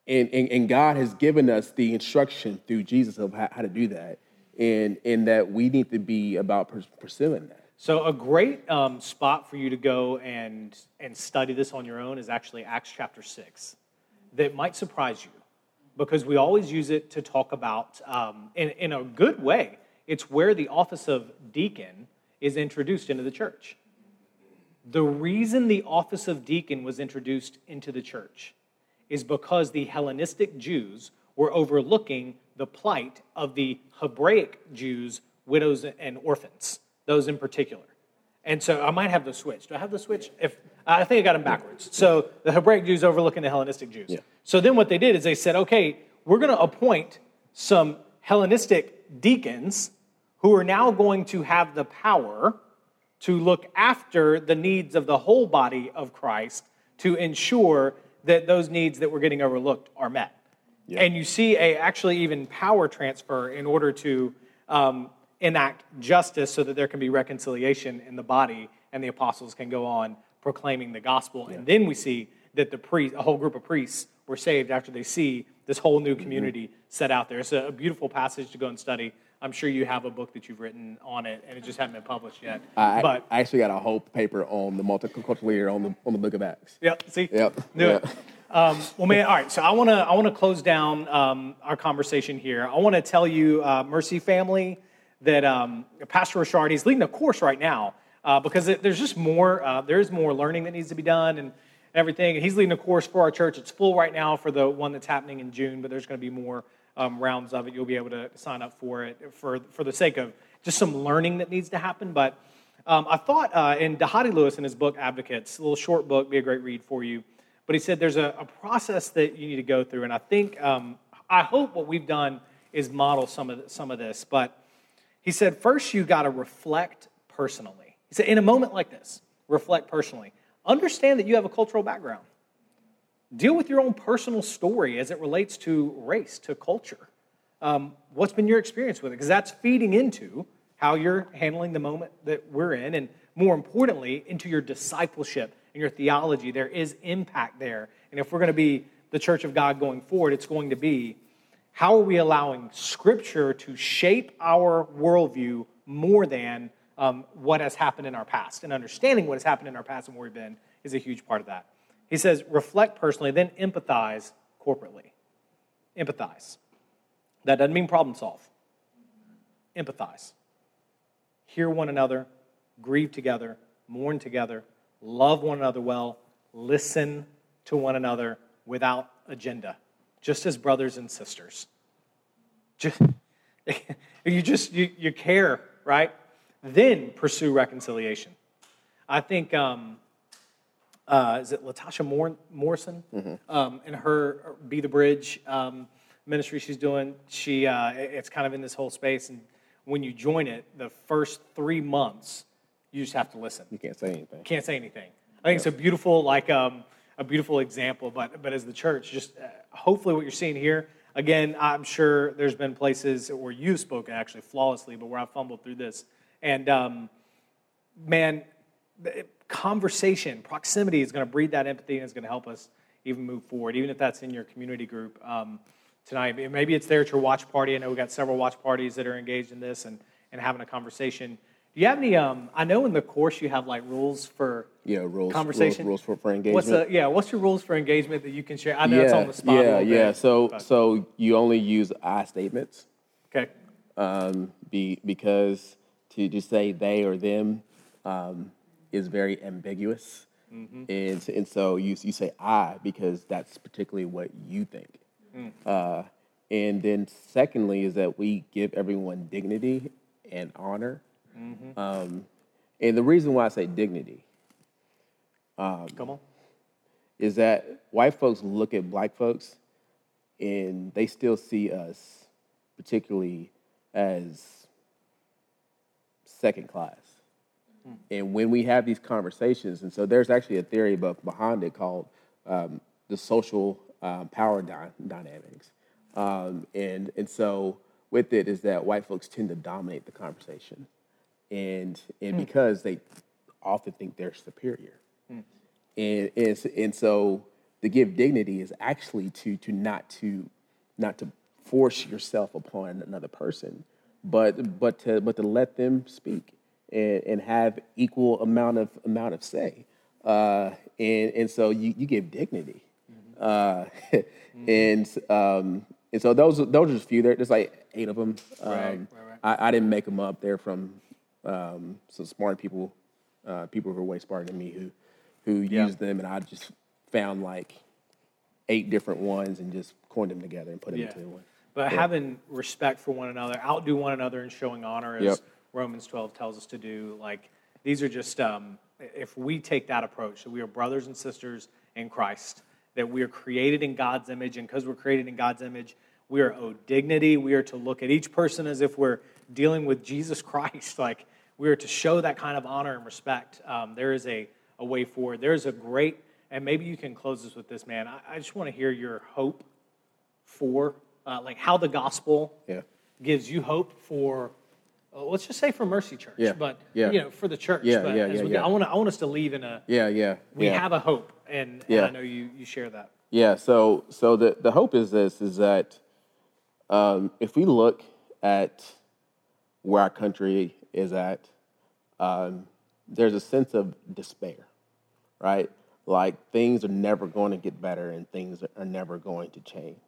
And, and, and God has given us the instruction through Jesus of how, how to do that. and and that we need to be about pursuing that. So a great um, spot for you to go and and study this on your own is actually Acts chapter six. That might surprise you, because we always use it to talk about um, in in a good way. It's where the office of deacon is introduced into the church. The reason the office of deacon was introduced into the church is because the Hellenistic Jews were overlooking the plight of the Hebraic Jews, widows and orphans, those in particular. And so I might have the switch. Do I have the switch? If I think I got them backwards. So the Hebraic Jews overlooking the Hellenistic Jews. Yeah. So then what they did is they said, okay, we're going to appoint some Hellenistic deacons who are now going to have the power to look after the needs of the whole body of Christ to ensure that those needs that were getting overlooked are met. Yeah. And you see a actually even power transfer in order to um, enact justice so that there can be reconciliation in the body and the apostles can go on proclaiming the gospel. Yeah. And then we see that the priest, a whole group of priests were saved after they see this whole new community mm-hmm. set out there. It's a beautiful passage to go and study. I'm sure you have a book that you've written on it, and it just hasn't been published yet. I, but I actually got a whole paper on the multicultural leader on the on the Book of Acts. Yep. See. Yep. Knew yep. it. Um, well, man. All right. So I want to I want to close down um, our conversation here. I want to tell you, uh, Mercy family, that um, Pastor Rashard he's leading a course right now uh, because it, there's just more. Uh, there's more learning that needs to be done and everything. He's leading a course for our church. It's full right now for the one that's happening in June, but there's going to be more um, rounds of it. You'll be able to sign up for it for, for the sake of just some learning that needs to happen. But um, I thought uh, in Dhati Lewis in his book Advocates, a little short book, be a great read for you. But he said there's a, a process that you need to go through, and I think um, I hope what we've done is model some of some of this. But he said first you got to reflect personally. He said in a moment like this, reflect personally. Understand that you have a cultural background. Deal with your own personal story as it relates to race, to culture. Um, what's been your experience with it? Because that's feeding into how you're handling the moment that we're in, and more importantly, into your discipleship and your theology. There is impact there. And if we're going to be the church of God going forward, it's going to be how are we allowing Scripture to shape our worldview more than um, what has happened in our past? And understanding what has happened in our past and where we've been is a huge part of that. He says, reflect personally, then empathize corporately. Empathize. That doesn't mean problem solve. Empathize. Hear one another, grieve together, mourn together, love one another well, listen to one another without agenda, just as brothers and sisters. Just, <laughs> you just you, you care, right? Then pursue reconciliation. I think um, uh, is it Latasha Moore, Morrison mm-hmm. um, and her Be the Bridge um, ministry she's doing. She uh, it's kind of in this whole space, and when you join it, the first three months you just have to listen. You can't say anything. Can't say anything. I think yeah. it's a beautiful like um, a beautiful example. But but as the church, just uh, hopefully what you're seeing here. Again, I'm sure there's been places where you've spoken actually flawlessly, but where I fumbled through this. And um, man, conversation, proximity is going to breed that empathy and is going to help us even move forward, even if that's in your community group um, tonight. Maybe it's there at your watch party. I know we've got several watch parties that are engaged in this and, and having a conversation. Do you have any? Um, I know in the course you have like rules for yeah rules conversation rules, rules for, for engagement. What's the, yeah? What's your rules for engagement that you can share? I know yeah, it's on the spot. Yeah, yeah. Bit, so but. so you only use I statements. Okay. Um, be because to just say they or them um, is very ambiguous. Mm-hmm. And, and so you, you say I because that's particularly what you think. Mm. Uh, and then, secondly, is that we give everyone dignity and honor. Mm-hmm. Um, and the reason why I say dignity um, Come on. is that white folks look at black folks and they still see us, particularly as second class. And when we have these conversations, and so there's actually a theory behind it called um, the social um, power dy- dynamics. Um, and, and so with it is that white folks tend to dominate the conversation. And, and mm. because they often think they're superior. Mm. And, and, and so to give dignity is actually to, to not to not to force yourself upon another person, but but to but to let them speak and, and have equal amount of amount of say. Uh, and and so you, you give dignity. Uh, <laughs> and um, and so those those are just a few. There, there's like eight of them. Um, Right, right, right. I, I didn't make them up. They're from um, some smart people, uh, people who are way smarter than me who who Yeah. used them, and I just found like eight different ones and just coined them together and put them Yeah. into one. But having respect for one another, outdo one another, and showing honor, as Yep. Romans 12 tells us to do. Like these are just, um, if we take that approach, that we are brothers and sisters in Christ, that we are created in God's image, and because we're created in God's image, we are owed dignity. We are to look at each person as if we're dealing with Jesus <laughs> Christ. Like we are to show that kind of honor and respect. Um, there is a, a way forward. There is a great, and maybe you can close this with this, man. I, I just want to hear your hope for, uh, like how the gospel Yeah. gives you hope for, uh, let's just say for Mercy Church, Yeah, but yeah. you know for the church. Yeah, but yeah, yeah, we, yeah. I want to, I want us to leave in a. Yeah, yeah. We yeah. have a hope, and, and Yeah. I know you you share that. Yeah, so so the, the hope is this is that um, if we look at where our country is at, um, there's a sense of despair, right? Like things are never going to get better and things are never going to change.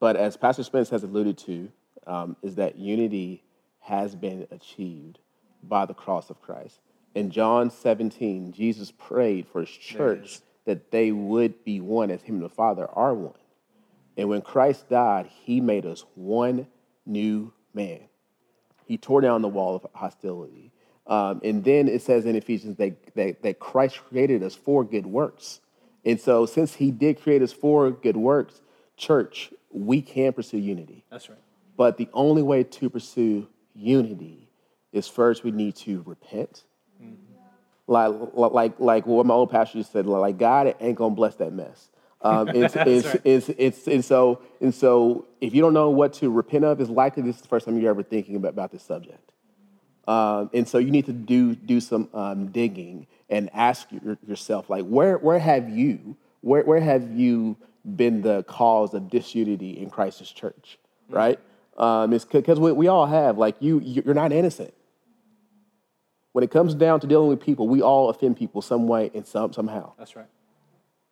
But as Pastor Spence has alluded to, um, is that unity has been achieved by the cross of Christ. In John 17, Jesus prayed for his church that they would be one as him and the Father are one. And when Christ died, he made us one new man. He tore down the wall of hostility. Um, and then it says in Ephesians that, that, that Christ created us for good works. And so, since he did create us for good works, church, we can pursue unity. That's right. But the only way to pursue unity is first we need to repent. Like, like, like what my old pastor just said, like God ain't gonna bless that mess. Um, it's, <laughs> it's, right. it's, it's, and so, and so, if you don't know what to repent of, it's likely this is the first time you're ever thinking about, about this subject. Um, and so you need to do do some um, digging and ask your, yourself, like, where where have you where where have you been the cause of disunity in Christ's church, right? Um, it's because we, we all have, like, you you're not innocent. When it comes down to dealing with people, we all offend people some way and some somehow. That's right.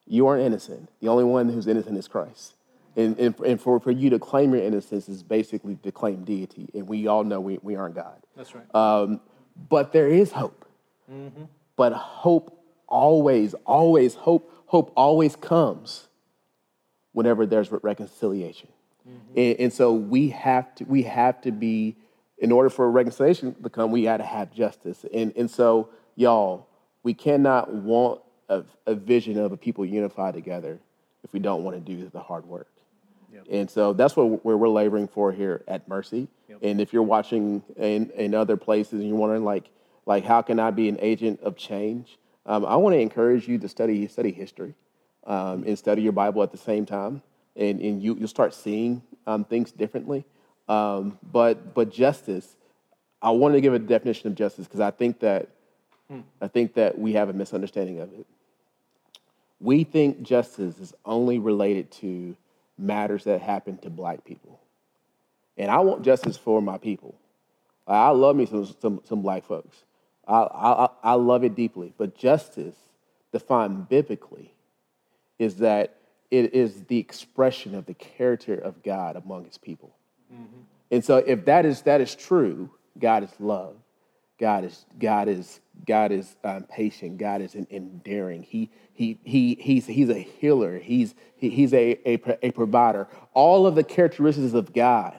You aren't innocent. The only one who's innocent is Christ. And, and, and for, for you to claim your innocence is basically to claim deity. And we all know we, we aren't God. That's right. Um, but there is hope. But hope always, always, hope, hope always comes whenever there's re- reconciliation. And, and so we have to, we have to be, in order for reconciliation to come, we got to have justice. And, and so, y'all, we cannot want a, a vision of a people unified together if we don't want to do the hard work. And so that's what where we're laboring for here at Mercy. And if you're watching in, in other places and you're wondering like like how can I be an agent of change, um, I want to encourage you to study study history um, and study your Bible at the same time, and and you you'll start seeing um, things differently. Um, but but justice, I wanted to give a definition of justice because I think that I think that we have a misunderstanding of it. We think justice is only related to matters that happen to black people. And I want justice for my people. I love me some, some, some black folks. I, I, I love it deeply. But justice, defined biblically, is that it is the expression of the character of God among his people. And so if that is, that is true, God is love. God is God is God is um, patient. God is en- endearing. He he he he's he's a healer. He's he, he's a, a a provider. All of the characteristics of God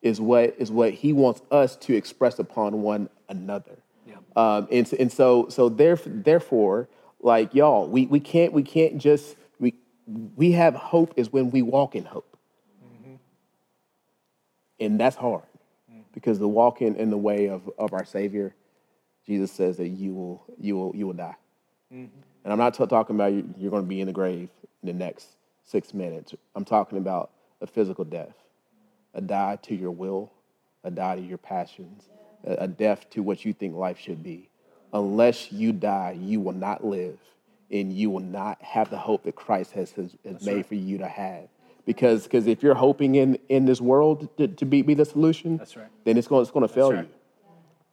is what is what He wants us to express upon one another. Yeah. Um, and so- and so so therefore therefore like y'all we we can't we can't just we we have hope is when we walk in hope. Mm-hmm. And that's hard mm-hmm. because the walking in the way of, of our Savior, Jesus says that you will you will you will die. Mm-hmm. And I'm not t- talking about you, you're going to be in the grave in the next six minutes. I'm talking about a physical death, a die to your will, a die to your passions, a, a death to what you think life should be. Unless you die, you will not live, and you will not have the hope that Christ has, has, has made for you to have. Because because if you're hoping in in this world to, to be, be the solution, That's right. then it's going it's going to fail right. you.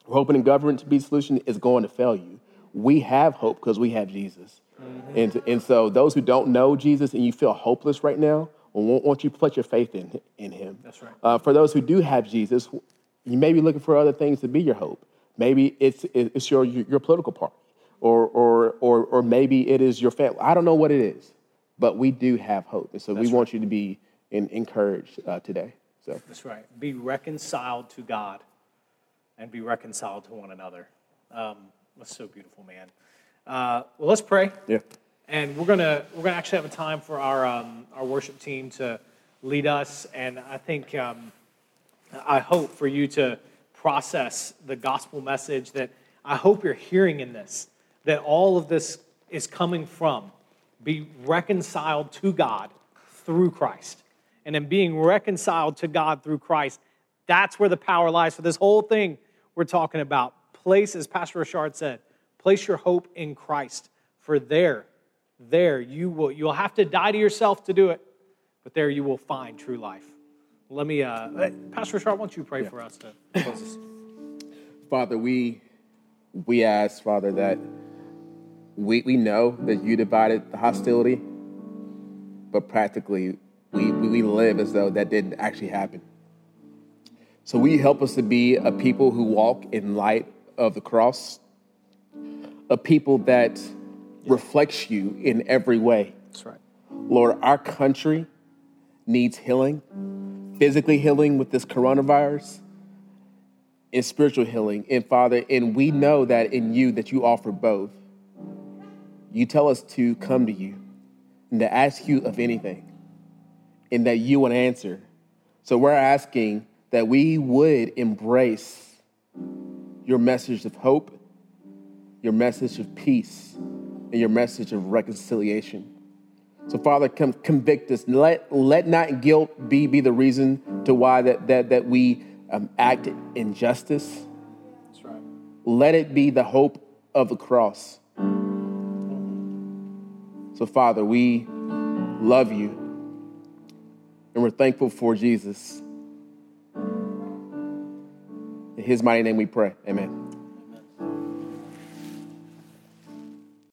We're hoping in government to be the solution is going to fail you. We have hope because we have Jesus. Mm-hmm. And, and so those who don't know Jesus and you feel hopeless right now, I want, want you put your faith in, in him. That's right. Uh, for those who do have Jesus, you may be looking for other things to be your hope. Maybe it's, it's your, your political party, or, or, or, or maybe it is your family. I don't know what it is, but we do have hope. And so we want you to be in, encouraged uh, today. So That's right. Be reconciled to God and be reconciled to one another. Um, that's so beautiful, man. Uh, well, let's pray. yeah. And we're gonna we're gonna actually have a time for our um, our worship team to lead us. And I think um, I hope for you to process the gospel message that I hope you're hearing in this. That all of this is coming from be reconciled to God through Christ. And in being reconciled to God through Christ, that's where the power lies for this whole thing we're talking about. Place, as Pastor Rashard said, place your hope in Christ. For there, there you will you'll have to die to yourself to do it, but there you will find true life. Let me, uh, Pastor Rashard, why don't you pray for us to close this? Father, we we ask, Father, that we, we know that you divided the hostility, but practically we, we, we live as though that didn't actually happen. So we help us to be a people who walk in light of the cross, a people that reflects you in every way. That's right. Lord, our country needs healing, physically healing with this coronavirus, and spiritual healing. And Father, and we know that in you that you offer both. You tell us to come to you and to ask you of anything, and that you would answer. So we're asking that we would embrace your message of hope, your message of peace, and your message of reconciliation. So, Father, come convict us. Let, let not guilt be, be the reason to why that, that, that we um, act injustice. That's right. Let it be the hope of the cross. So, Father, we love you and we're thankful for Jesus. In his mighty name we pray. Amen.